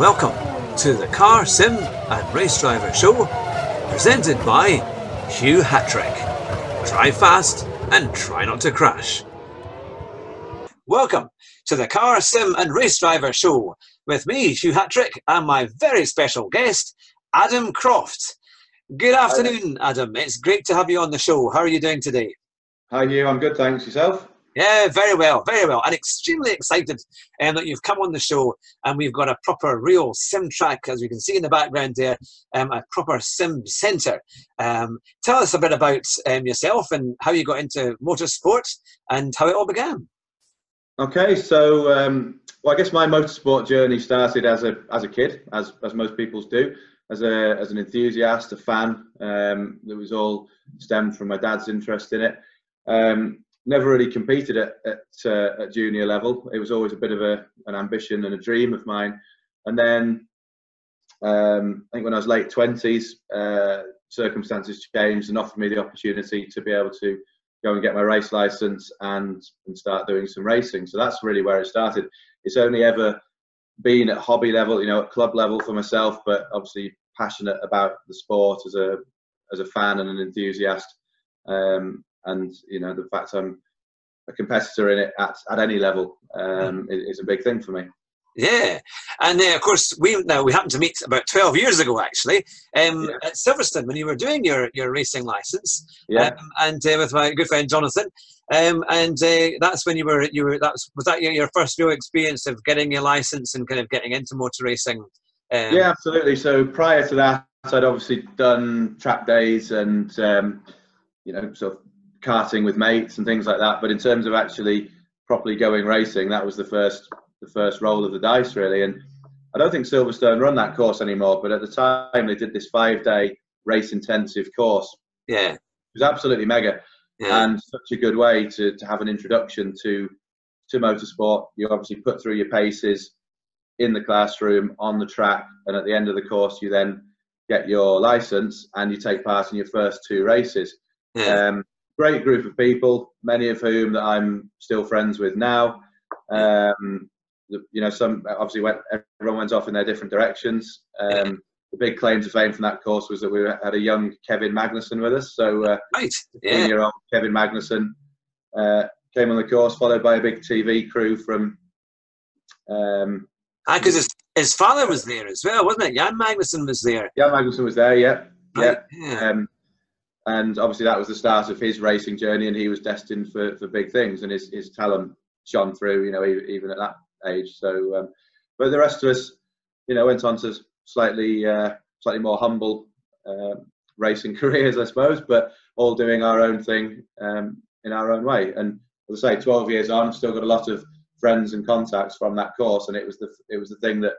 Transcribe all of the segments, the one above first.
Welcome to the Car Sim and Race Driver Show, presented by Hugh Hatrick. Drive fast and try not to crash. Welcome to the Car Sim and Race Driver Show with me, Hugh Hatrick, and my very special guest, Adam Croft. Good afternoon, Adam. It's great to have you on the show. How are you doing today? Hi, Hugh. I'm good, thanks. Yourself? Yeah, very well, very well. And extremely excited um, that you've come on the show and we've got a proper, real sim track, as we can see in the background there, um, a proper sim centre. Um, tell us a bit about um, yourself and how you got into motorsport and how it all began. Okay, so um, well, I guess my motorsport journey started as a as a kid, as as most people's do, as a as an enthusiast, a fan. Um, that was all stemmed from my dad's interest in it. Um, never really competed at at, uh, at, junior level. It was always a bit of a an ambition and a dream of mine. And then um, I think when I was late twenties, uh, circumstances changed and offered me the opportunity to be able to go and get my race license and and start doing some racing. So that's really where it started. It's only ever been at hobby level, you know, at club level for myself, but obviously passionate about the sport as a as a fan and an enthusiast. Um, and you know the fact I'm a competitor in it at, at any level um, is, is, a big thing for me. Yeah, and uh, of course we now we happened to meet about twelve years ago actually um, yeah. at Silverstone when you were doing your, your racing license. Yeah, um, and uh, with my good friend Jonathan, um, and uh, that's when you were you were that's was that your, your first real experience of getting your license and kind of getting into motor racing. Um, yeah, absolutely. So prior to that, I'd obviously done track days and um, you know sort of karting with mates and things like that. But in terms of actually properly going racing, that was the first the first roll of the dice really. And I don't think Silverstone run that course anymore, but at the time they did this five day race intensive course. Yeah, it was absolutely mega yeah. and such a good way to to have an introduction to to motorsport. You obviously put through your paces in the classroom on the track, and at the end of the course, you then get your license and you take part in your first two races. Yeah. Um, great group of people, many of whom that I'm still friends with now. Um, you know, some obviously went, everyone went off in their different directions. Um, the big claim to fame from that course was that we had a young Kevin Magnussen with us. So, uh, right, yeah. year old Kevin Magnussen uh, came on the course, followed by a big TV crew from. Um, because ah, his, his father was there as well, wasn't it? Jan Magnussen was there. Jan Magnussen was there, yeah. Right. Yeah. yeah. Um, and obviously that was the start of his racing journey, and he was destined for, for big things, and his, his talent shone through, you know, even at that age. So, um, but the rest of us, you know, went on to slightly uh, slightly more humble um, racing careers, I suppose, but all doing our own thing um, in our own way. And as I say, 12 years on, I've still got a lot of friends and contacts from that course, and it was the it was the thing that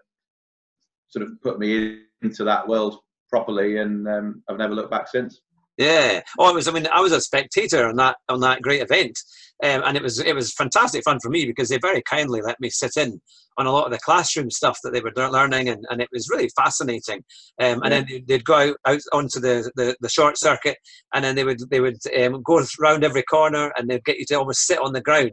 sort of put me into that world properly, and um, I've never looked back since. Yeah. Oh, it was. I mean, I was a spectator on that on that great event, um, and it was it was fantastic fun for me because they very kindly let me sit in on a lot of the classroom stuff that they were learning, and, and it was really fascinating. Um, and then they'd go out, out onto the, the, the short circuit, and then they would they would um, go around every corner, and they'd get you to almost sit on the ground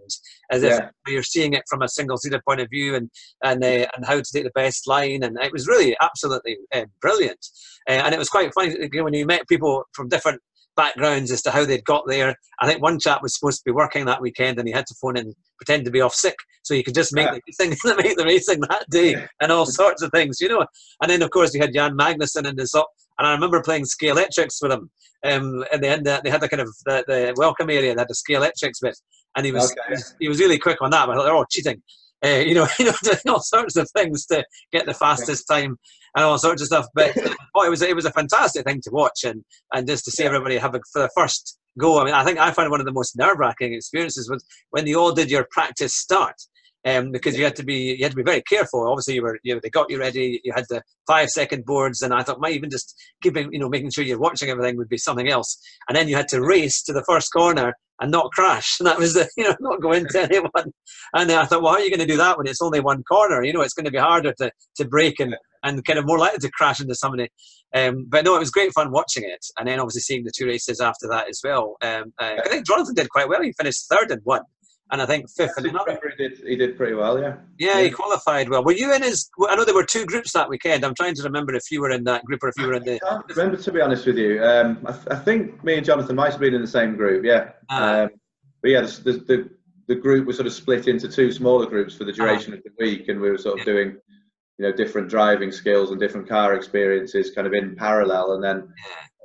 as yeah. if you're seeing it from a single seater point of view, and and uh, and how to take the best line, and it was really absolutely uh, brilliant. Uh, and it was quite funny when you met people from different backgrounds as to how they'd got there. I think one chap was supposed to be working that weekend and he had to phone in pretend to be off sick so he could just make yeah. the racing, make the racing that day yeah. and all sorts of things, you know. And then of course you had Jan Magnussen in his up. and I remember playing Scalextrics with him. Um, at the end, uh, they had the kind of the, the welcome area, they had the Scalextrics bit, and he was, okay. he was, he was really quick on that. But I thought they're all cheating. Uh, you know, you know, doing all sorts of things to get the fastest time and all sorts of stuff. But oh, it was it was a fantastic thing to watch and and just to see yeah. everybody have a, for the first go. I mean, I think I found one of the most nerve wracking experiences was when you all did your practice start. Um, because you had to be you had to be very careful. Obviously, you were you, they got you ready. You had the five second boards, and I thought, might even just keeping you know making sure you're watching everything would be something else. And then you had to race to the first corner and not crash. And that was the, you know, not go into anyone. And I thought, well, how are you going to do that when it's only one corner? You know, it's going to be harder to, to brake and, and kind of more likely to crash into somebody. Um, but no, it was great fun watching it. And then obviously seeing the two races after that as well. Um, uh, I think Jonathan did quite well. He finished third and one. And I think fifth in another. He did, he did pretty well, yeah. yeah. yeah. he qualified well. Were you in his? I know there were two groups that weekend. I'm trying to remember if you were in that group or if you were in the. I can't remember to be honest with you. Um, I, th- I, think me and Jonathan might have been in the same group. Yeah, ah. um, but yeah, the, the, the group was sort of split into two smaller groups for the ah. duration of the week, and we were sort of yeah. doing you know different driving skills and different car experiences kind of in parallel, and then.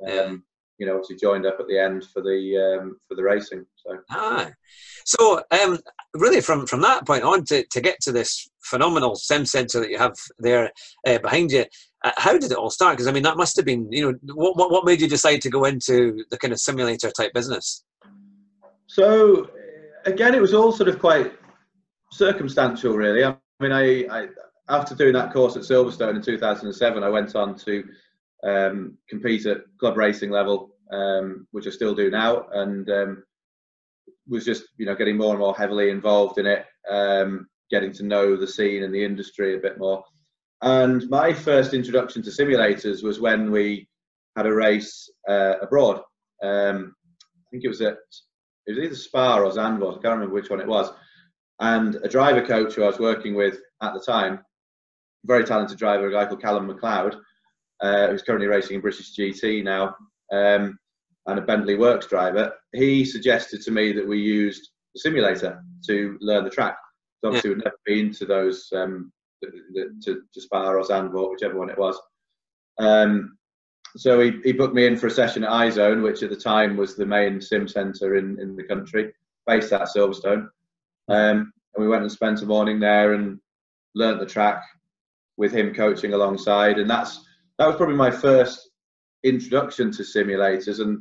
Yeah. Um, you know, obviously joined up at the end for the um, for the racing. So, ah, so um, really from from that point on to, to get to this phenomenal sim center that you have there uh, behind you, uh, how did it all start? Because I mean, that must have been you know what, what what made you decide to go into the kind of simulator type business? So again, it was all sort of quite circumstantial, really. I mean, I, I after doing that course at Silverstone in 2007, I went on to um, compete at club racing level, um, which I still do now, and um, was just you know getting more and more heavily involved in it, um, getting to know the scene and the industry a bit more. And my first introduction to simulators was when we had a race uh, abroad. Um, I think it was at it was either Spa or Zandvoort. I can't remember which one it was. And a driver coach who I was working with at the time, very talented driver, a guy called Callum Macleod, uh, who's currently racing in British GT now, um, and a Bentley Works driver, he suggested to me that we used the simulator to learn the track. So obviously, yeah. we'd never been to those um, to, to Spa or Zandvoort, whichever one it was. Um, so he, he booked me in for a session at iZone, which at the time was the main sim centre in, in the country, based at Silverstone. Um, and we went and spent a morning there and learnt the track with him coaching alongside. And that's that was probably my first introduction to simulators and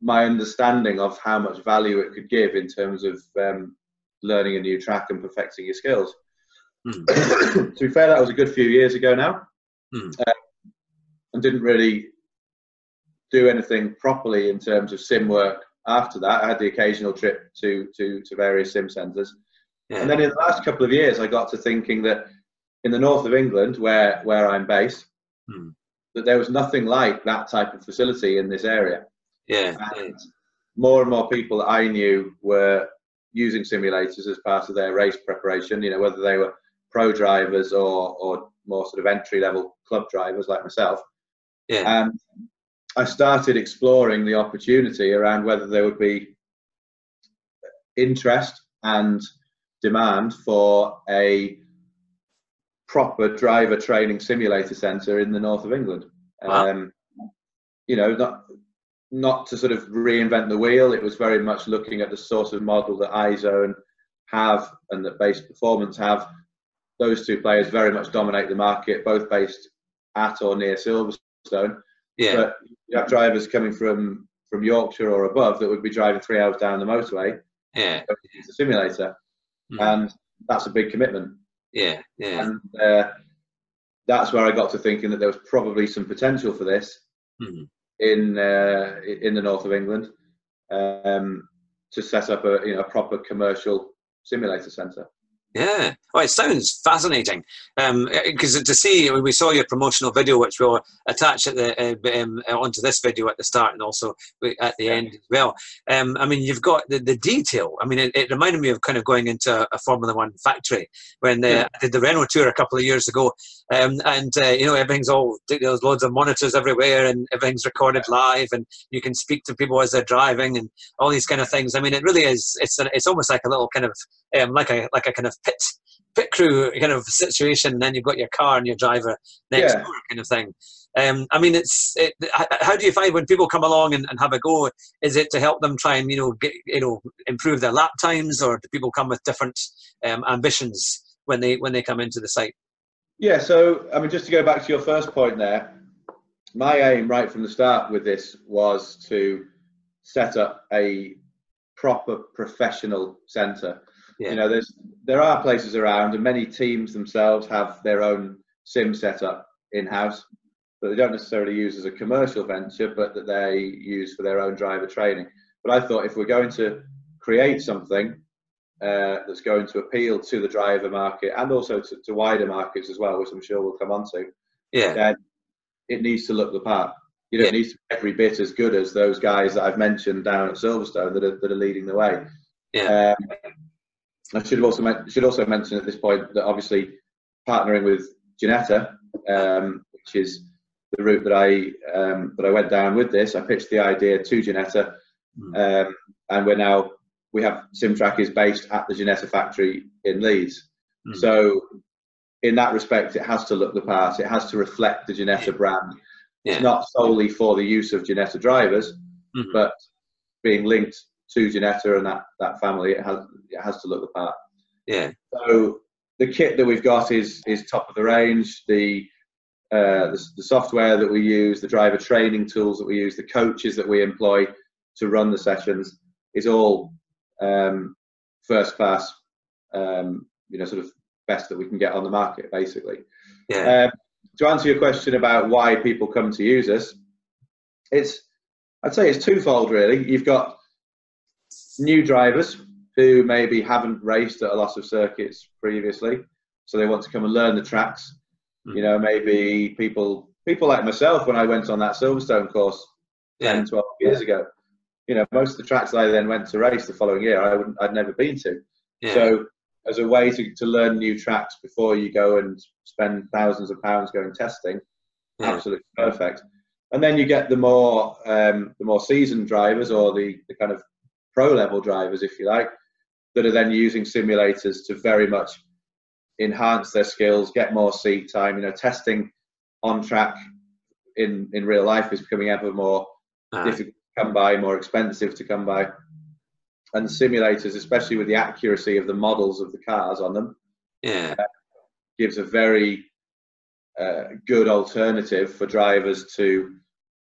my understanding of how much value it could give in terms of um, learning a new track and perfecting your skills. Mm. to be fair, that was a good few years ago now, mm. uh, and didn't really do anything properly in terms of sim work after that. I had the occasional trip to to, to various sim centres, yeah. and then in the last couple of years, I got to thinking that in the north of England, where where I'm based, hmm. that there was nothing like that type of facility in this area. Yeah. And more and more people that I knew were using simulators as part of their race preparation, you know, whether they were pro drivers or, or more sort of entry level club drivers like myself. Yeah. And I started exploring the opportunity around whether there would be interest and demand for a proper driver training simulator centre in the north of England. Wow. Um, you know, not not to sort of reinvent the wheel. It was very much looking at the sort of model that iZone have and that Base Performance have. Those two players very much dominate the market, both based at or near Silverstone. Yeah. But you have drivers coming from from Yorkshire or above that would be driving three hours down the motorway. Yeah. It's a simulator, mm. and that's a big commitment. Yeah, yeah. And uh, that's where I got to thinking that there was probably some potential for this mm-hmm. in uh, in the north of England um, to set up a you know a proper commercial simulator centre. Yeah, well, it sounds fascinating because um, to see we saw your promotional video, which we'll attach at the uh, um, onto this video at the start and also at the end as well. Um, I mean, you've got the, the detail. I mean, it, it, reminded me of kind of going into a Formula One factory when uh, yeah. I did the Renault tour a couple of years ago, um, and uh, you know everything's all there's loads of monitors everywhere and everything's recorded live, and you can speak to people as they're driving and all these kind of things. I mean, it really is. It's a, it's almost like a little kind of um, like a like a kind of pit pit crew kind of situation. And then you've got your car and your driver next yeah. door, kind of thing. Um, I mean, it's it, how do you find when people come along and, and, have a go? Is it to help them try and you know get, you know improve their lap times, or do people come with different um, ambitions when they when they come into the site? Yeah, so I mean, just to go back to your first point there, my aim right from the start with this was to set up a proper professional centre yeah. You know, there's there are places around, and many teams themselves have their own sim setup in house, but they don't necessarily use as a commercial venture, but that they use for their own driver training. But I thought if we're going to create something uh, that's going to appeal to the driver market and also to, to, wider markets as well, which I'm sure we'll come on to, yeah. then it needs to look the part. You know, yeah. it needs to be every bit as good as those guys that I've mentioned down at Silverstone that are, that are leading the way. Yeah. Um, I should also should also mention at this point that obviously partnering with Ginetta, um, which is the route that I um, that I went down with this. I pitched the idea to Ginetta, mm. um, and we're now we have Simtrack is based at the Ginetta factory in Leeds. Mm. So in that respect, it has to look the part. It has to reflect the Ginetta brand. Yeah. It's not solely for the use of Ginetta drivers, mm-hmm. but being linked to Ginetta and that, that family, it has it has to look the part. Yeah. So the kit that we've got is is top of the range. The uh, the, the, software that we use, the driver training tools that we use, the coaches that we employ to run the sessions is all um, first class, um, you know, sort of best that we can get on the market, basically. Yeah. Um, to answer your question about why people come to use us, it's I'd say it's twofold really. You've got new drivers who maybe haven't raced at a lot of circuits previously, so they want to come and learn the tracks Mm. You know, maybe people people like myself when I went on that Silverstone course yeah. 10, 12 years ago. You know, most of the tracks I then went to race the following year, I wouldn't, I'd never been to. Yeah. So, as a way to, to learn new tracks before you go and spend thousands of pounds going testing, yeah. absolutely perfect. And then you get the more um, the more seasoned drivers or the, the kind of pro level drivers, if you like, that are then using simulators to very much enhance their skills, get more seat time. You know, testing on track in in real life is becoming ever more uh. difficult to come by, more expensive to come by. And simulators, especially with the accuracy of the models of the cars on them, yeah, uh, gives a very uh, good alternative for drivers to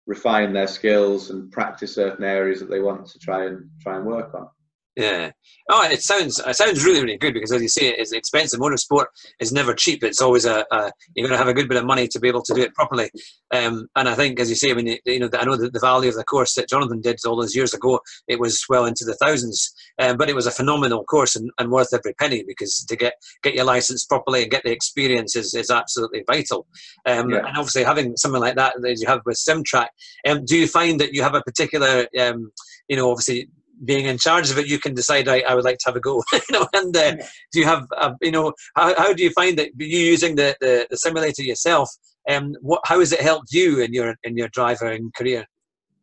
refine their skills and practice certain areas that they want to try and try and work on. Yeah. Oh, it sounds it sounds really really good because as you say, it's expensive. Motorsport is never cheap. It's always a, a you're going to have a good bit of money to be able to do it properly. Um, and I think, as you say, I mean, you know, I know that the value of the course that Jonathan did all those years ago, it was well into the thousands. Um, but it was a phenomenal course and, and worth every penny because to get get your license properly and get the experience is, is absolutely vital. Um, yeah. And obviously, having something like that as you have with SimTrack, um, do you find that you have a particular um, you know, obviously being in charge of it, you can decide, right, I would like to have a go. you know, and uh, do you have, uh, you know, how, how do you find that you using the, the, the simulator yourself? Um, what, how has it helped you in your in your driving career?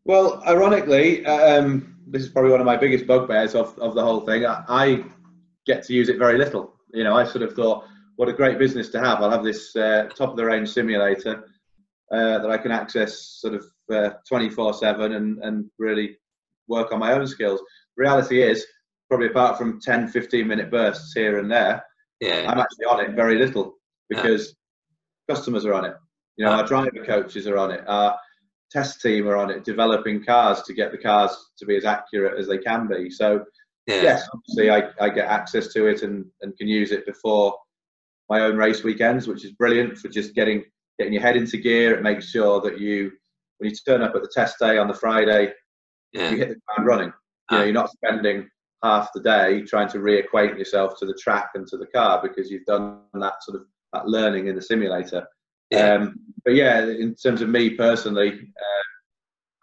Well, ironically, um, this is probably one of my biggest bugbears of, of the whole thing. I, I, get to use it very little. You know, I sort of thought, what a great business to have. I'll have this uh, top of the range simulator uh, that I can access sort of uh, 24 7 and, and really work on my own skills. Reality is, probably apart from 10, 15 minute bursts here and there, yeah. I'm actually on it very little because yeah. customers are on it. You know, our driver coaches are on it. Our test team are on it, developing cars to get the cars to be as accurate as they can be. So, yeah. yes, obviously, I, I get access to it and, and can use it before my own race weekends, which is brilliant for just getting getting your head into gear. It makes sure that you, when you turn up at the test day on the Friday, yeah. you hit the ground running. You know, ah. you're not spending half the day trying to reacquaint yourself to the track and to the car because you've done that sort of that learning in the simulator. Yeah. Um, but yeah, in terms of me personally, uh,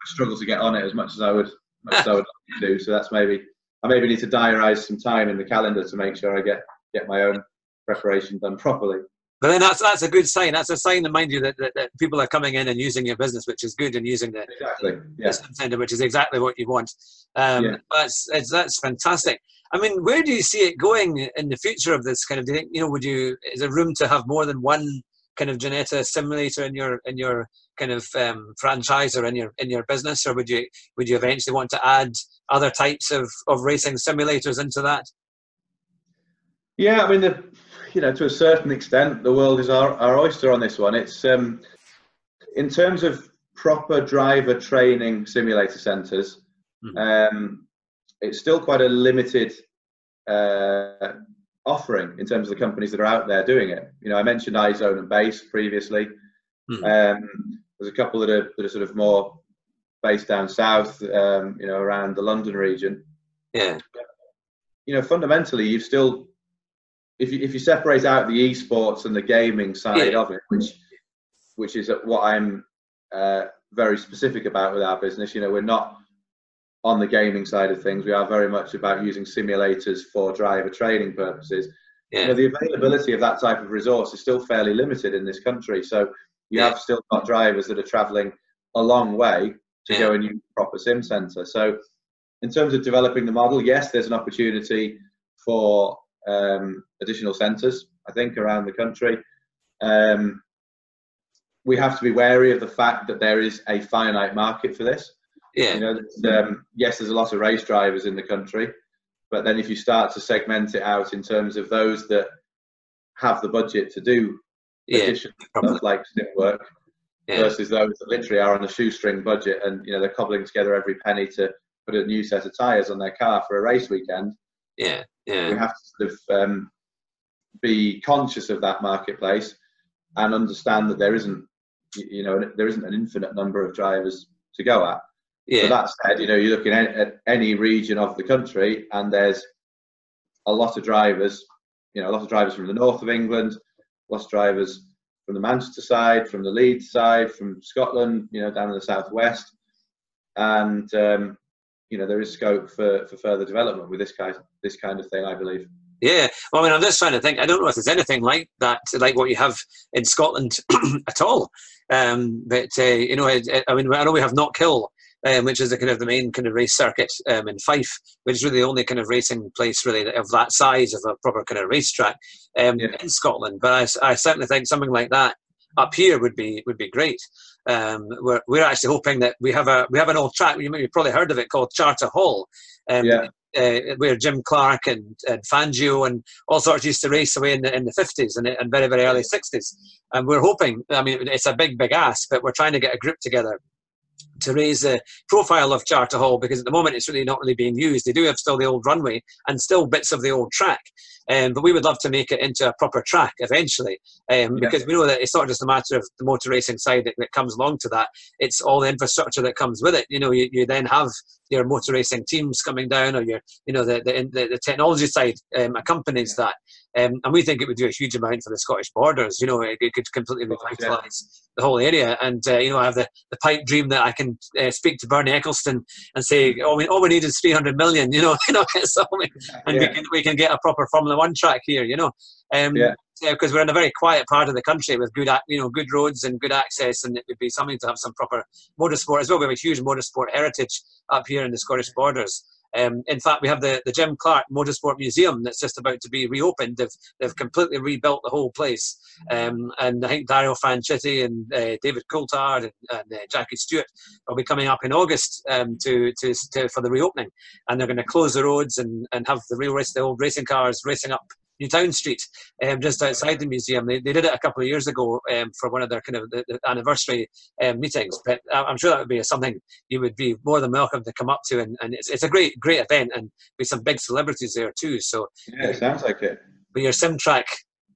I struggle to get on it as much as I would, much as I would like to do. So that's maybe I maybe need to diarise some time in the calendar to make sure I get get my own preparation done properly. But then that's that's a good sign. That's a sign to mind you that, that, that, people are coming in and using your business, which is good, and using the exactly yeah. center, which is exactly what you want. Um, yeah. That's it's, that's fantastic. I mean, where do you see it going in the future of this kind of? Do you think you know? Would you is there room to have more than one kind of Ginetta simulator in your in your kind of um, franchise or in your in your business, or would you would you eventually want to add other types of of racing simulators into that? Yeah, I mean the you know, to a certain extent, the world is our, our oyster on this one. It's um, in terms of proper driver training simulator centres. Mm. Um, it's still quite a limited uh, offering in terms of the companies that are out there doing it. You know, I mentioned iZone and Base previously. Mm. Um, there's a couple that are that are sort of more based down south, um, you know, around the London region. Yeah. You know, fundamentally, you've still if you, if you separate out the esports and the gaming side yeah. of it, which which is what I'm uh, very specific about with our business, you know, we're not on the gaming side of things, we are very much about using simulators for driver training purposes. Yeah. You know, the availability of that type of resource is still fairly limited in this country. So you yeah. have still got drivers that are travelling a long way to go and use a proper sim centre. So in terms of developing the model, yes, there's an opportunity for um, additional centres, I think, around the country. Um, we have to be wary of the fact that there is a finite market for this. Yeah. You know, um, yes, there's a lot of race drivers in the country, but then if you start to segment it out in terms of those that have the budget to do yeah, additional stuff like sim work yeah. versus those that literally are on a shoestring budget and you know they're cobbling together every penny to put a new set of tires on their car for a race weekend. Yeah, yeah. We have to sort of um, be conscious of that marketplace and understand that there isn't you know there isn't an infinite number of drivers to go at. Yeah. So that said, you know, you're looking at, at any region of the country, and there's a lot of drivers. You know, a lot of drivers from the north of England, lots of drivers from the Manchester side, from the Leeds side, from Scotland. You know, down in the southwest, and um, you know there is scope for, for further development with this kind this kind of thing. I believe. Yeah, well, I mean, I'm just trying to think. I don't know if there's anything like that, like what you have in Scotland at all. Um, but uh, you know, I, I, mean, I know we have Knockhill, um, which is the kind of the main kind of race circuit um, in Fife, which is really the only kind of racing place really of that size of a proper kind of racetrack um, yeah. in Scotland. But I, I, certainly think something like that up here would be would be great. Um, we're, we're actually hoping that we have a we have an old track. You have probably heard of it called Charter Hall. Um, yeah. Uh, where Jim Clark and, and Fangio and all sorts used to race away in the, in the 50s and, and very, very early 60s. And we're hoping, I mean, it's a big, big ask, but we're trying to get a group together to raise the profile of Charter Hall because at the moment it's really not really being used. They do have still the old runway and still bits of the old track, um, but we would love to make it into a proper track eventually um, because we know that it's not just a matter of the motor racing side that, that, comes along to that. It's all the infrastructure that comes with it. You know, you, you then have your motor racing teams coming down or your, you know, the, the, the technology side um, accompanies yeah. that. Um, and we think it would do a huge amount for the Scottish borders. You know, it, it could completely revitalise the whole area. And uh, you know, I have the, the pipe dream that I can uh, speak to Bernie Ecclestone and say, "Oh, we all we need is 300 million. You know, you know, so we, and yeah. we can we can get a proper Formula One track here. You know, um, yeah. Because we're in a very quiet part of the country with good, you know, good roads and good access, and it would be something to have some proper motorsport as well. We have a huge motorsport heritage up here in the Scottish borders. Um, in fact, we have the, the Jim Clark Motorsport Museum that's just about to be reopened. They've, they've completely rebuilt the whole place. Um, and I think Dario Franchitti and uh, David Coulthard and, and uh, Jackie Stewart will be coming up in August um, to, to, to, for the reopening. And they're going to close the roads and, and have the real race, the old racing cars racing up Newtown Street, um, just outside the museum. They, they did it a couple of years ago um, for one of their kind of the, the anniversary um, meetings. But I'm sure that would be something you would be more than welcome to come up to, and, and it's, it's a great great event, and be some big celebrities there too. So yeah, it sounds like it. With your sim track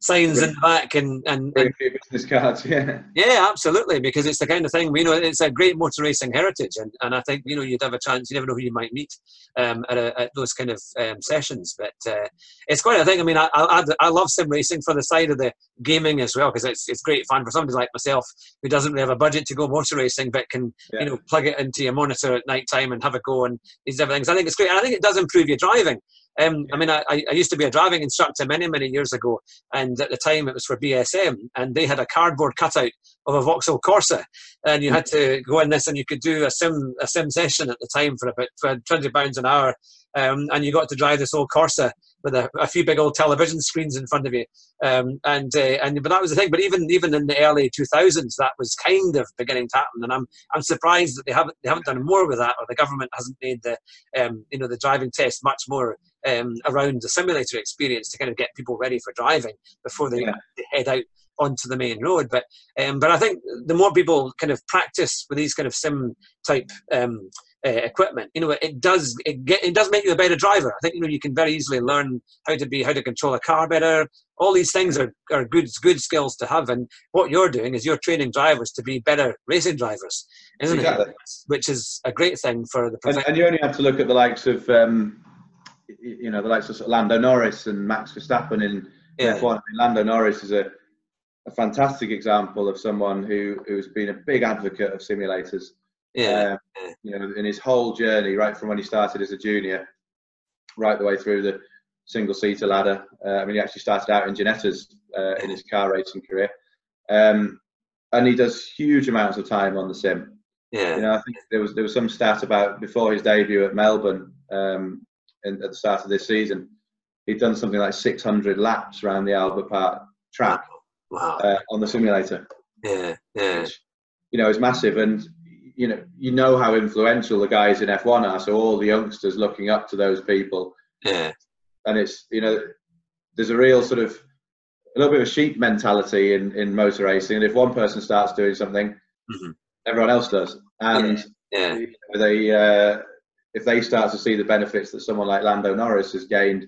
signs in the back and and, and business cards yeah. Yeah absolutely because it's the kind of thing we know it's a great motor racing heritage and, and i think you know you'd have a chance you never know who you might meet um, at, a, at those kind of um, sessions but uh, it's quite a thing i mean I, I, I love sim racing for the side of the gaming as well because it's, it's great fun for somebody like myself who doesn't really have a budget to go motor racing but can yeah. you know plug it into your monitor at night time and have a go and these different things. I think it's great and i think it does improve your driving um, I mean, I, I, used to be a driving instructor many, many years ago, and at the time it was for BSM, and they had a cardboard cutout of a Vauxhall Corsa, and you had to go in this, and you could do a sim a sim session at the time for about twenty pounds an hour, um, and you got to drive this old Corsa with a, a, few big old television screens in front of you, um, and uh, and but that was the thing. But even even in the early two thousands, that was kind of beginning to happen, and I'm I'm surprised that they haven't they haven't done more with that, or the government hasn't made the um, you know the driving test much more um, around the simulator experience to kind of get people ready for driving before they, yeah. head out onto the main road. But um, but I think the more people kind of practice with these kind of sim type um, uh, equipment, you know, it does it get it does make you a better driver. I think you know you can very easily learn how to be how to control a car better. All these things are, are good good skills to have, and what you're doing is you're training drivers to be better racing drivers, isn't exactly. it? Which is a great thing for the. And, and, you only have to look at the likes of um, you know the likes of Lando Norris and Max Verstappen in yeah. F1. I mean, Lando Norris is a, a fantastic example of someone who who's been a big advocate of simulators. Yeah. Uh, you know, in his whole journey, right from when he started as a junior, right the way through the single seater ladder. Uh, I mean, he actually started out in Ginettas uh, in his car racing career, um, and he does huge amounts of time on the sim. Yeah. You know, I think there was there was some stat about before his debut at Melbourne um, in, at the start of this season, he'd done something like 600 laps around the Albert Park track wow. uh, on the simulator. Yeah. Yeah. Which, you know, is massive, and you know, you know how influential the guys in F1 are. So all the youngsters looking up to those people. Yeah. And it's you know, there's a real sort of a little bit of a sheep mentality in in motor racing, and if one person starts doing something, mm-hmm. everyone else does, and yeah. yeah. they uh, if they start to see the benefits that someone like Lando Norris has gained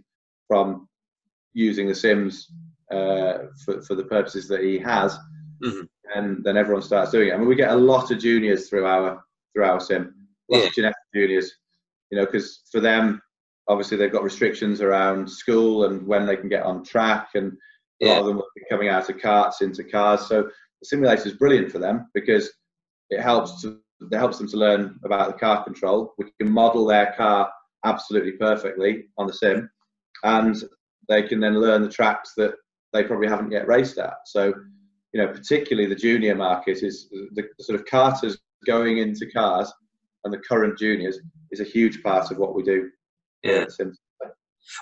from using the sims uh, for for the purposes that he has, mm-hmm. and then everyone starts doing it. I mean, we get a lot of juniors through our through our sim, lots yeah. of Ginetta juniors, you know, because for them, obviously they've got restrictions around school and when they can get on track, and a yeah. lot of them will be coming out of karts into cars. So the simulator is brilliant for them because it helps to it helps them to learn about the car control. We can model their car absolutely perfectly on the sim, and they can then learn the tracks that they probably haven't yet raced at. So, you know, particularly the junior market is the, the sort of karters going into cars and the current juniors is a huge part of what we do. Yeah.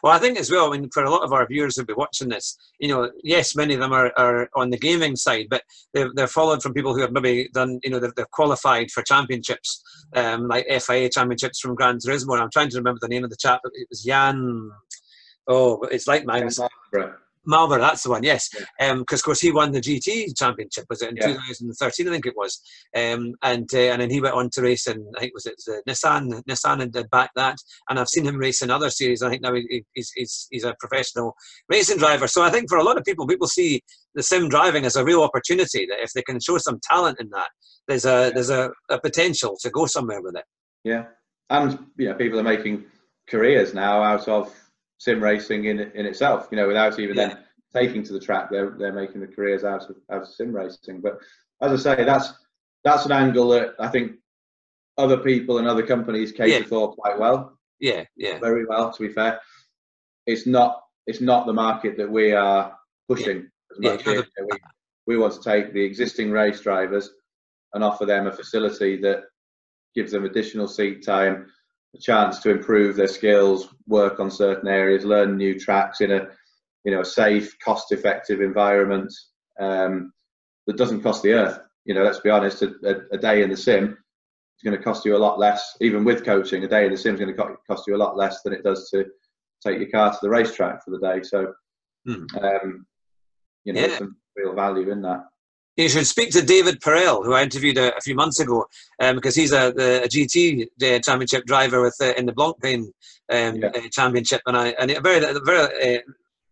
Well, I think as well, I mean, for a lot of our viewers who'll be watching this, you know, yes, many of them are, are on the gaming side, but they're, they're followed from people who have maybe done, you know, they've, they've qualified for championships, um, like FIA championships from Gran Turismo. I'm trying to remember the name of the chap. It was Jan. Oh, it's like mine. Marlboro, that's the one, yes. Because, yeah. um, of course, he won the GT championship, was it, in yeah. 2013, I think it was. Um, and uh, and then he went on to race in, I think, was it uh, Nissan, Nissan and did back that. And I've seen him race in other series. I think now he, he's, he's, he's a professional racing driver. So I think for a lot of people, people see the sim driving as a real opportunity that if they can show some talent in that, there's a, yeah. there's a, a potential to go somewhere with it. Yeah. And, you know, people are making careers now out of sim racing in in itself. You know, without even yeah. then taking to the track, they're they're making the careers out of out of sim racing. But as I say, that's that's an angle that I think other people and other companies cater yeah. for quite well. Yeah, yeah, very well. To be fair, it's not it's not the market that we are pushing yeah. as much. Yeah, the... we, we want to take the existing race drivers and offer them a facility that gives them additional seat time, a chance to improve their skills, work on certain areas, learn new tracks in a you know a safe, cost-effective environment um, that doesn't cost the earth. You know, let's be honest, a, a, day in the sim is going to cost you a lot less, even with coaching. A day in the sim is going to cost you a lot less than it does to take your car to the racetrack for the day. So, hmm. um, you know, yeah. some real value in that. You should speak to David Perel, who I interviewed a, a few months ago, um, because he's a, a GT uh, championship driver with uh, in the Blancpain um, yeah. uh, championship, and I and a very very uh,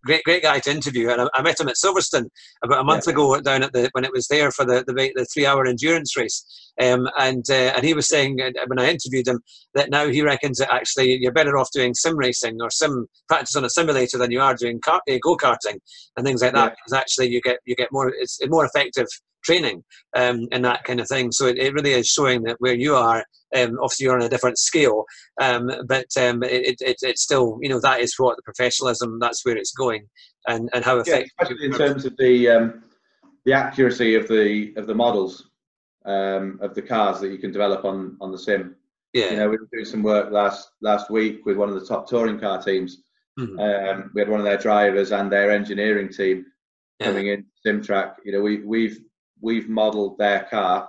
great great guy to interview. And I, I, met him at Silverstone about a month yeah. ago down at the when it was there for the the, the three hour endurance race. Um, and uh, and he was saying uh, when I interviewed him that now he reckons that actually you're better off doing sim racing or sim practice on a simulator than you are doing car, uh, go karting and things like that. Yeah. Because actually you get you get more it's more effective training um, and that kind of thing. So it, it really is showing that where you are, um, obviously you're on a different scale, um, but um, it, it, it's still, you know, that is what the professionalism, that's where it's going and, and how effective. Yeah, especially in terms of the, um, the accuracy of the, of the models um, of the cars that you can develop on, on the sim. Yeah. You know, we were doing some work last, last week with one of the top touring car teams. Mm-hmm. we had one of their drivers and their engineering team yeah. coming in sim track. You know, we, we've we've modelled their car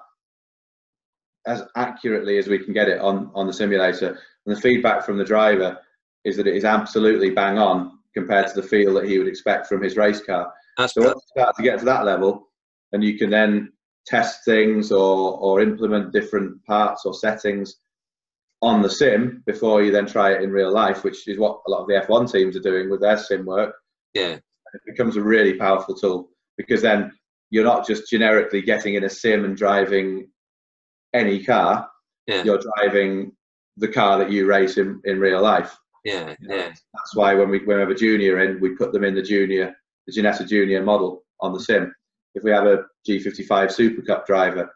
as accurately as we can get it on on the simulator. And the feedback from the driver is that it is absolutely bang on compared to the feel that he would expect from his race car. That's so once you start to get to that level, and you can then test things or or implement different parts or settings on the sim before you then try it in real life, which is what a lot of the F1 teams are doing with their sim work. Yeah, it becomes a really powerful tool because then you're not just generically getting in a sim and driving any car. Yeah. You're driving the car that you race in, in real life. Yeah, yeah. That's why when we when we have a junior in, we put them in the junior, the Ginetta Junior model on the sim. If we have a G55 Super Cup driver,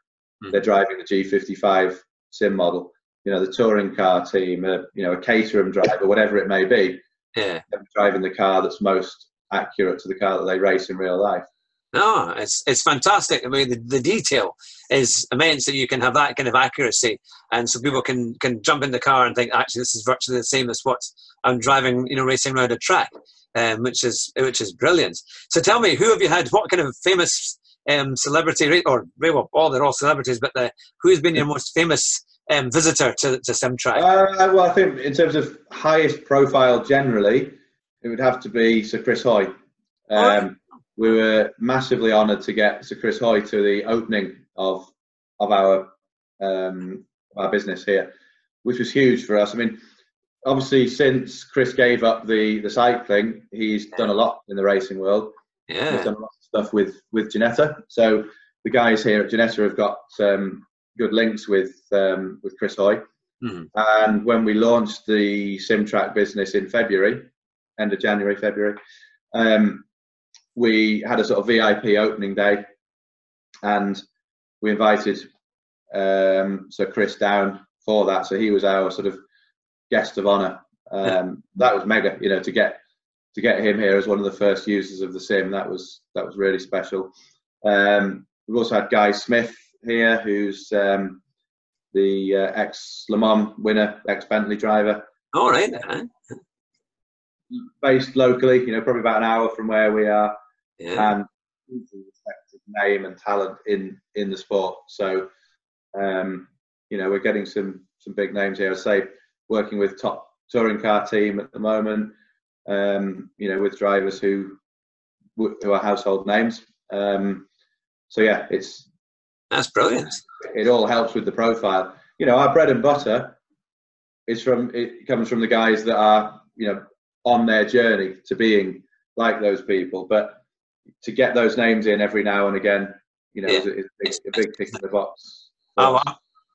mm. they're driving the G55 sim model. You know, the touring car team, a, you know, a Caterham driver, whatever it may be, yeah, driving the car that's most accurate to the car that they race in real life. No, it's it's fantastic. I mean, the, the detail is immense that you can have that kind of accuracy, and so people can can jump in the car and think, actually, this is virtually the same as what I'm driving, you know, racing around a track, um, which is which is brilliant. So tell me, who have you had? What kind of famous um, celebrity, or well, all they're all celebrities, but the, who's been your most famous um, visitor to to Simtrack? Uh, well, I think in terms of highest profile, generally, it would have to be Sir Chris Hoy. Um, we were massively honoured to get Sir Chris Hoy to the opening of of our um, our business here, which was huge for us. I mean, obviously, since Chris gave up the the cycling, he's done a lot in the racing world. Yeah, he's done a lot of stuff with with Ginetta. So the guys here at Ginetta have got um, good links with um, with Chris Hoy. Mm-hmm. And when we launched the Simtrack business in February, end of January, February, um, we had a sort of VIP opening day, and we invited um, Sir Chris down for that. So he was our sort of guest of honour. Um. That was mega, you know, to get to get him here as one of the first users of the sim. That was that was really special. Um, we've also had Guy Smith here, who's um, the uh, ex Le Mans winner, ex Bentley driver. All right. Based locally, you know, probably about an hour from where we are yeah. and respected name and talent in in the sport. So, um, you know, we're getting some some big names here. I say working with top touring car team at the moment. Um, you know, with drivers who who are household names. Um, so yeah, it's that's brilliant. It all helps with the profile. You know, our bread and butter is from it comes from the guys that are you know on their journey to being like those people. But to get those names in every now and again, you know, yeah. is, a, is a, big, tick in the box. Oh,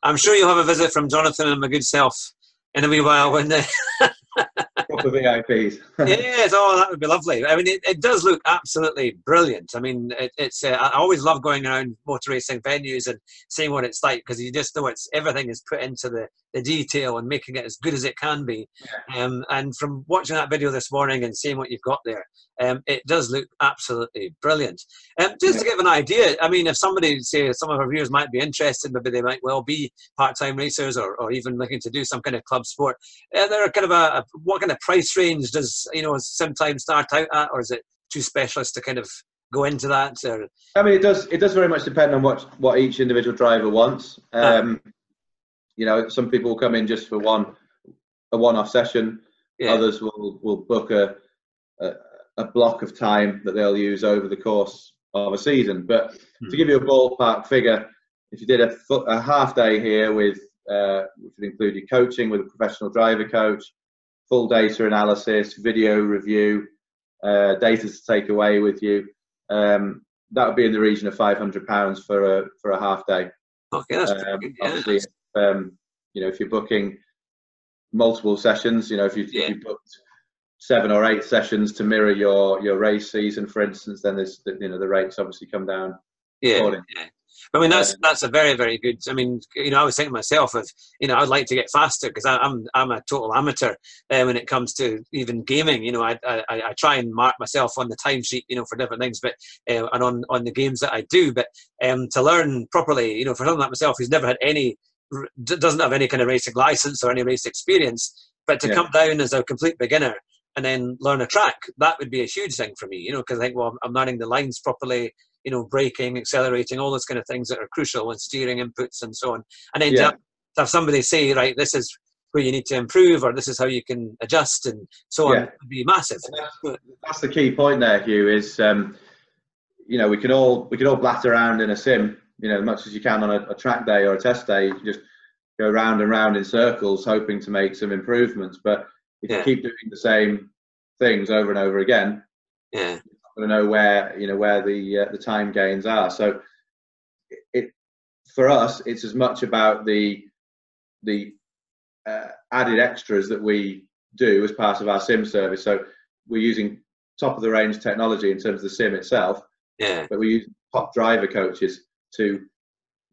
I'm sure you'll have a visit from Jonathan and my good self in a wee while when they proper VIPs. yes, oh, that would be lovely. I mean, it, it does look absolutely brilliant. I mean, it, it's uh, I always love going around motor racing venues and seeing what it's like because you just know it's everything is put into the, the detail and making it as good as it can be. Yeah. Um, and from watching that video this morning and seeing what you've got there, um, it does look absolutely brilliant. Um, just yeah. to give an idea, I mean, if somebody, say, some of our viewers might be interested, maybe they might well be part-time racers or, or even looking to do some kind of club sport. Uh, there are kind of a, a, what kind of price range does you know sometimes start out at, or is it too specialist to kind of go into that? Or? I mean, it does. It does very much depend on what what each individual driver wants. Ah. You know, some people will come in just for one a one-off session. Yeah. Others will will book a, a, a block of time that they'll use over the course of a season. But hmm. to give you a ballpark figure, if you did a, a half day here with uh, which would include your coaching with a professional driver coach, full data analysis, video review, uh, data to take away with you. Um, that would be in the region of five hundred pounds for a for a half day. Okay, that's um, good, yeah. obviously. If, um, you know, if you're booking multiple sessions, you know, if you, yeah. if you booked seven or eight sessions to mirror your your race season, for instance, then there's you know the rates obviously come down. Yeah, yeah. I mean, that's that's a very very good. I mean, you know, I was thinking myself of you know I'd like to get faster because I'm I'm a total amateur uh, when it comes to even gaming. You know, I, I I try and mark myself on the timesheet, you know, for different things, but uh, and on on the games that I do. But um, to learn properly, you know, for someone like myself who's never had any doesn't have any kind of racing license or any race experience, but to yeah. come down as a complete beginner and then learn a track, that would be a huge thing for me, you know, because I think, well, I'm learning the lines properly, you know, braking, accelerating, all those kind of things that are crucial and steering inputs and so on. And then yeah. to, have somebody say, right, this is where you need to improve or this is how you can adjust and so on would be massive. That's, that's, the key point there, Hugh, is, um, you know, we can all, we can all blat around in a sim, you know, as much as you can on a, a track day or a test day, you just go round and round in circles hoping to make some improvements. But if yeah. you keep doing the same things over and over again, yeah, to know where you know where the uh, the time gains are. So it for us, it's as much about the the uh, added extras that we do as part of our sim service. So we're using top of the range technology in terms of the sim itself. Yeah. But we use top driver coaches to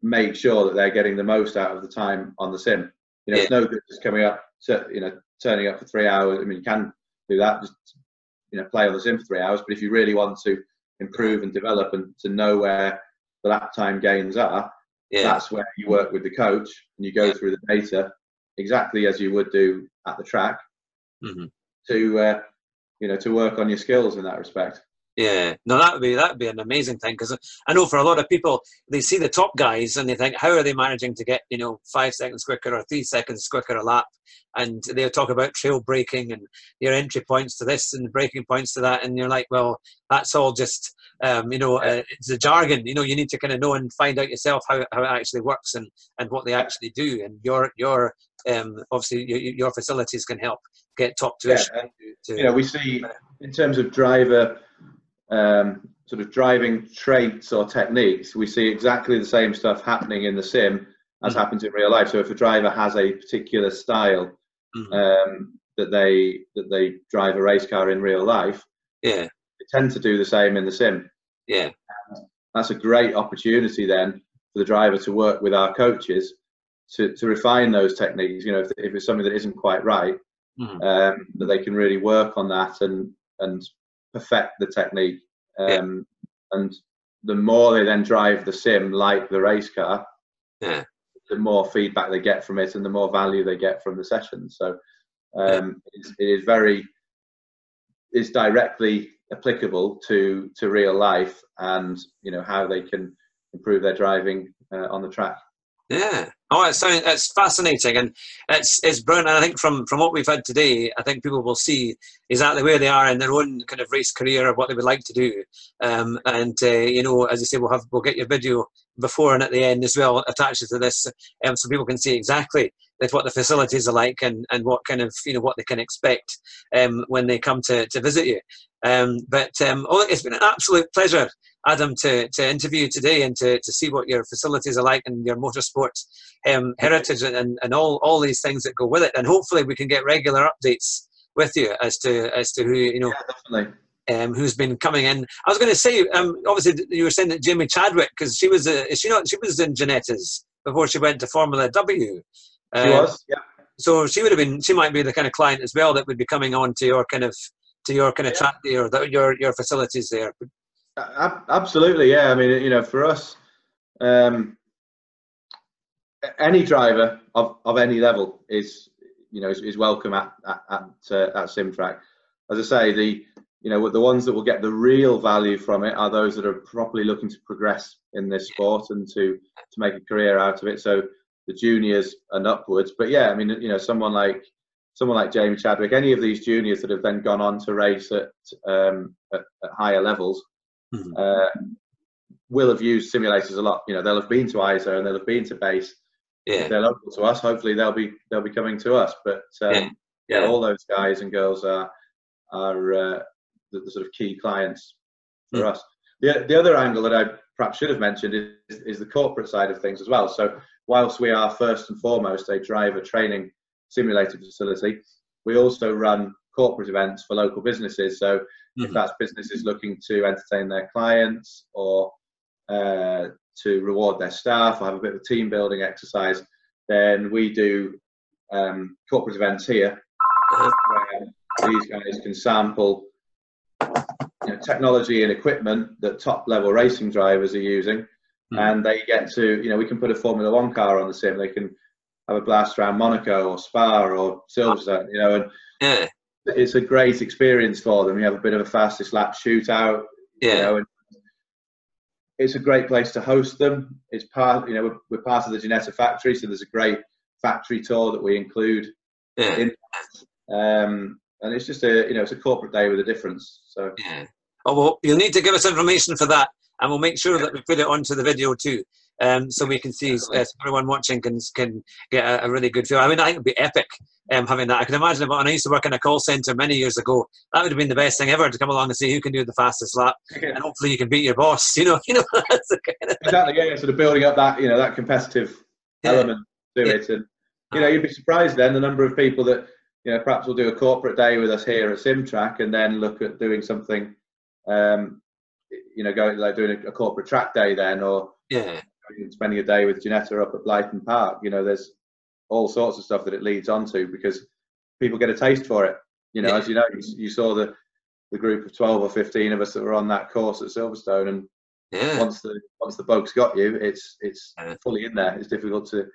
make sure that they're getting the most out of the time on the sim. You know, Yeah. it's no good just coming up, to, you know, turning up for three hours. I mean, you can do that, just you know, play on the sim for three hours. But if you really want to improve and develop and to know where the lap time gains are, Yeah, that's where you work with the coach and you go Yeah. through the data exactly as you would do at the track Mhm. to uh, you know to work on your skills in that respect. Yeah, no, that would be that would be an amazing thing because I know for a lot of people they see the top guys and they think, how are they managing to get you know five seconds quicker or three seconds quicker a lap? And they'll talk about trail braking and your entry points to this and braking points to that, and you're like, well, that's all just um, you know uh, it's the jargon. You know, you need to kind of know and find out yourself how, how it actually works and, and what they actually do. And your your um, obviously your, your facilities can help get top Yeah, tuition. and, to, you know we see in terms of driver um, sort of driving traits or techniques, we see exactly the same stuff happening in the sim as Mhm. happens in real life. So if a driver has a particular style Mhm. um, that they that they drive a race car in real life, yeah, they tend to do the same in the sim. yeah, that's a great opportunity then for the driver to work with our coaches to, to refine those techniques. You know, if, if it's something that isn't quite right, Mhm. um, that they can really work on that and and perfect the technique. Um, And the more they then drive the sim like the race car, Yeah. the more feedback they get from it and the more value they get from the sessions. So um, it's, it is very is directly applicable to to real life and you know how they can improve their driving uh, on the track. Yeah. Oh, it sounds it's fascinating, and it's it's brilliant. And I think from from what we've had today, I think people will see exactly where they are in their own kind of race career or what they would like to do. Um, and uh, you know, as I say, we'll have we'll get your video before and at the end as well attached to this, um, so people can see exactly like what the facilities are like and and what kind of you know what they can expect um, when they come to to visit you. Um, but um, oh, it's been an absolute pleasure. Adam, to, to interview you today and to, to see what your facilities are like and your motorsport um, heritage and, and all, all these things that go with it. And hopefully we can get regular updates with you as to as to who you know Yeah, um, who's been coming in. I was going to say, um, obviously you were saying that Jamie Chadwick because she was a, is she not she was in Ginetta's before she went to Formula W. She Uh, was. Yeah. So she would have been she might be the kind of client as well that would be coming on to your kind of to your kind of Yeah. track there, that your your facilities there. Absolutely, yeah. I mean, you know, for us, um, any driver of, of any level is, you know, is, is welcome at at at, uh, at Simtrack. As I say, the you know the ones that will get the real value from it are those that are properly looking to progress in this sport and to to make a career out of it. So the juniors and upwards. But yeah, I mean, you know, someone like someone like Jamie Chadwick, any of these juniors that have then gone on to race at um, at, at higher levels Mhm. uh, will have used simulators a lot. You know, they'll have been to ISO and they'll have been to base. Yeah, If they're local to us, hopefully they'll be they'll be coming to us. But um, Yeah. yeah. Yeah. all those guys and girls are are uh, the, the sort of key clients for Mm. us. The the other angle that I perhaps should have mentioned is is the corporate side of things as well. So whilst we are first and foremost a driver training simulator facility, we also run corporate events for local businesses. So if Mhm. that's businesses looking to entertain their clients or uh, to reward their staff or have a bit of a team building exercise, then we do um, corporate events here where these guys can sample you know, technology and equipment that top level racing drivers are using. Mhm. And they get to, you know, we can put a Formula One car on the sim. They can have a blast around Monaco or Spa or Silverstone, you know, and yeah, it's a great experience for them. You have a bit of a fastest lap shootout, yeah, you know, and it's a great place to host them. It's part, you know, we're, we're part of the Ginetta factory, so there's a great factory tour that we include yeah. in, um, and it's just a, you know, it's a corporate day with a difference. So Yeah. Oh well, you'll need to give us information for that, and we'll make sure that we put it onto the video too, um, so we can see uh, everyone watching can can get a, a really good feel. I mean, I think it'd be epic um, having that. I can imagine. When I used to work in a call center many years ago, that would have been the best thing ever to come along and see who can do the fastest lap, and hopefully you can beat your boss. You know, you know. That's the kind of, exactly, yeah, yeah, sort of building up that, you know, that competitive Yeah. element to Yeah. it, and you know, you'd be surprised then the number of people that, you know, perhaps will do a corporate day with us here at Simtrack and then look at doing something, um, you know, going like doing a, a corporate track day then, or yeah, spending a day with Ginetta up at Blyton Park. You know, there's all sorts of stuff that it leads on to because people get a taste for it. You know, yeah. as you know, you, you, saw the the group of twelve or fifteen of us that were on that course at Silverstone, and yeah. once the once the bug's got you, it's it's fully in there. It's difficult to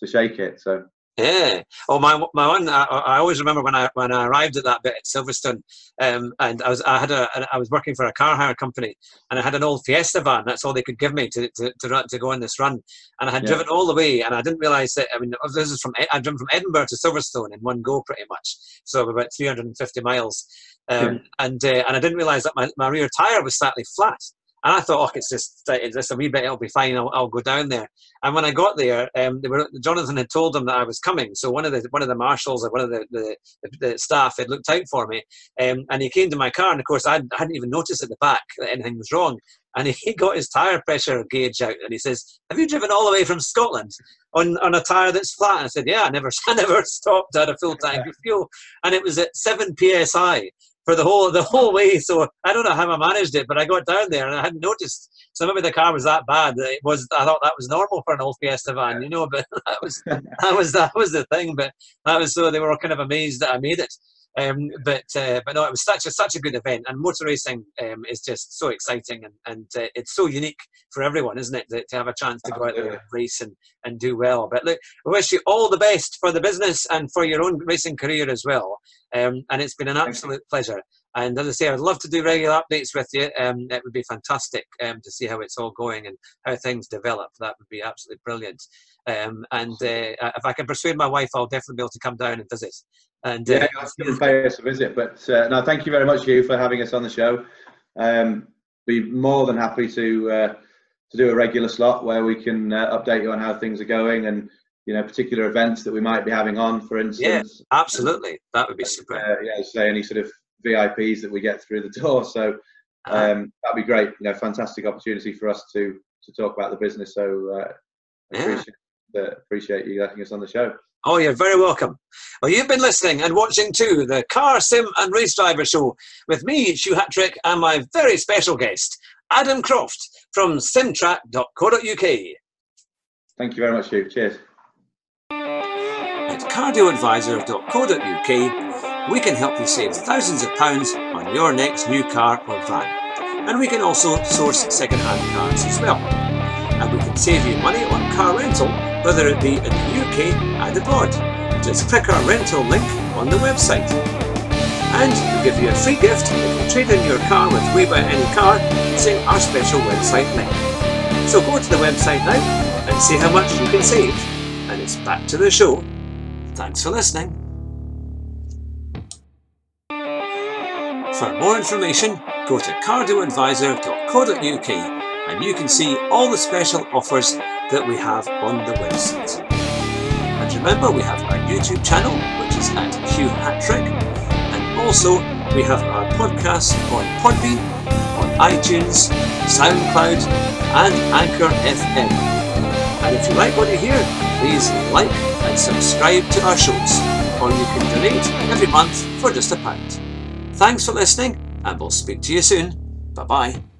to shake it. So yeah. Oh, my my one. I, I, always remember when I when I arrived at that bit at Silverstone, um, and I was I had a I was working for a car hire company, and I had an old Fiesta van. That's all they could give me to to to, run, to go on this run, and I had yeah. driven all the way, and I didn't realise that. I mean, this is from I driven from Edinburgh to Silverstone in one go, pretty much. So about 350 miles, um, yeah. and uh, and I didn't realise that my, my rear tire was slightly flat. And I thought, oh, it's just it's just a wee bit. It'll be fine. I'll, I'll go down there. And when I got there, um, they were, Jonathan had told them that I was coming. So one of the one of the marshals or one of the, the, the staff had looked out for me, um, and he came to my car. And of course, I hadn't even noticed at the back that anything was wrong. And he got his tire pressure gauge out, and he says, "Have you driven all the way from Scotland on, on a tire that's flat?" And I said, "Yeah, I never I never stopped at a full tank of fuel, and it was at seven psi." For the whole the whole way. So I don't know how I managed it, but I got down there and I hadn't noticed. So maybe the car was that bad. It was. I thought that was normal for an old Fiesta van, you know. But that was that was that was the thing. But that was so they were all kind of amazed that I made it. Um, but uh, but no, it was such a such a good event, and motor racing um, is just so exciting, and, and uh, it's so unique for everyone, isn't it, to, to have a chance to go out there and race and, and do well. But look, I wish you all the best for the business and for your own racing career as well. Um, and it's been an absolute pleasure. And as I say, I'd love to do regular updates with you. Um, it would be fantastic um, to see how it's all going and how things develop. That would be absolutely brilliant. Um, and uh, if I can persuade my wife, I'll definitely be able to come down and visit. And uh, yeah, pay us a visit. But uh, no, thank you very much, you, for having us on the show. Um, be more than happy to uh, to do a regular slot where we can uh, update you on how things are going and you know particular events that we might be having on, for instance. Yeah, absolutely, that would be super. Uh, yeah, say any sort of VIPs that we get through the door. So uh-huh. um, that'd be great. You know, fantastic opportunity for us to to talk about the business. So uh, yeah. appreciate, uh, appreciate you letting us on the show. Oh, you're very welcome. Well, you've been listening and watching to the Car Sim and Race Driver Show with me, Hugh Hatrick, and my very special guest, Adam Croft from simtrack.co.uk. Thank you very much, Hugh. Cheers. At cardealadvisor.co.uk, we can help you save thousands of pounds on your next new car or van. And we can also source second-hand cars as well. And we can save you money on car rental whether it be in the UK and abroad. Just click our rental link on the website. And we'll give you a free gift if you trade in your car with We Buy Any Car using our special website link. So go to the website now and see how much you can save. And it's back to the show. Thanks for listening. For more information, go to cardealadvisor.co.uk and you can see all the special offers that we have on the website. And remember, we have our YouTube channel, which is at Hugh Hatrick, and also we have our podcast on Podbean, on iTunes, SoundCloud, and Anchor FM. And if you like what you hear, please like and subscribe to our shows, or you can donate every month for just a pound. Thanks for listening, and we'll speak to you soon. Bye bye.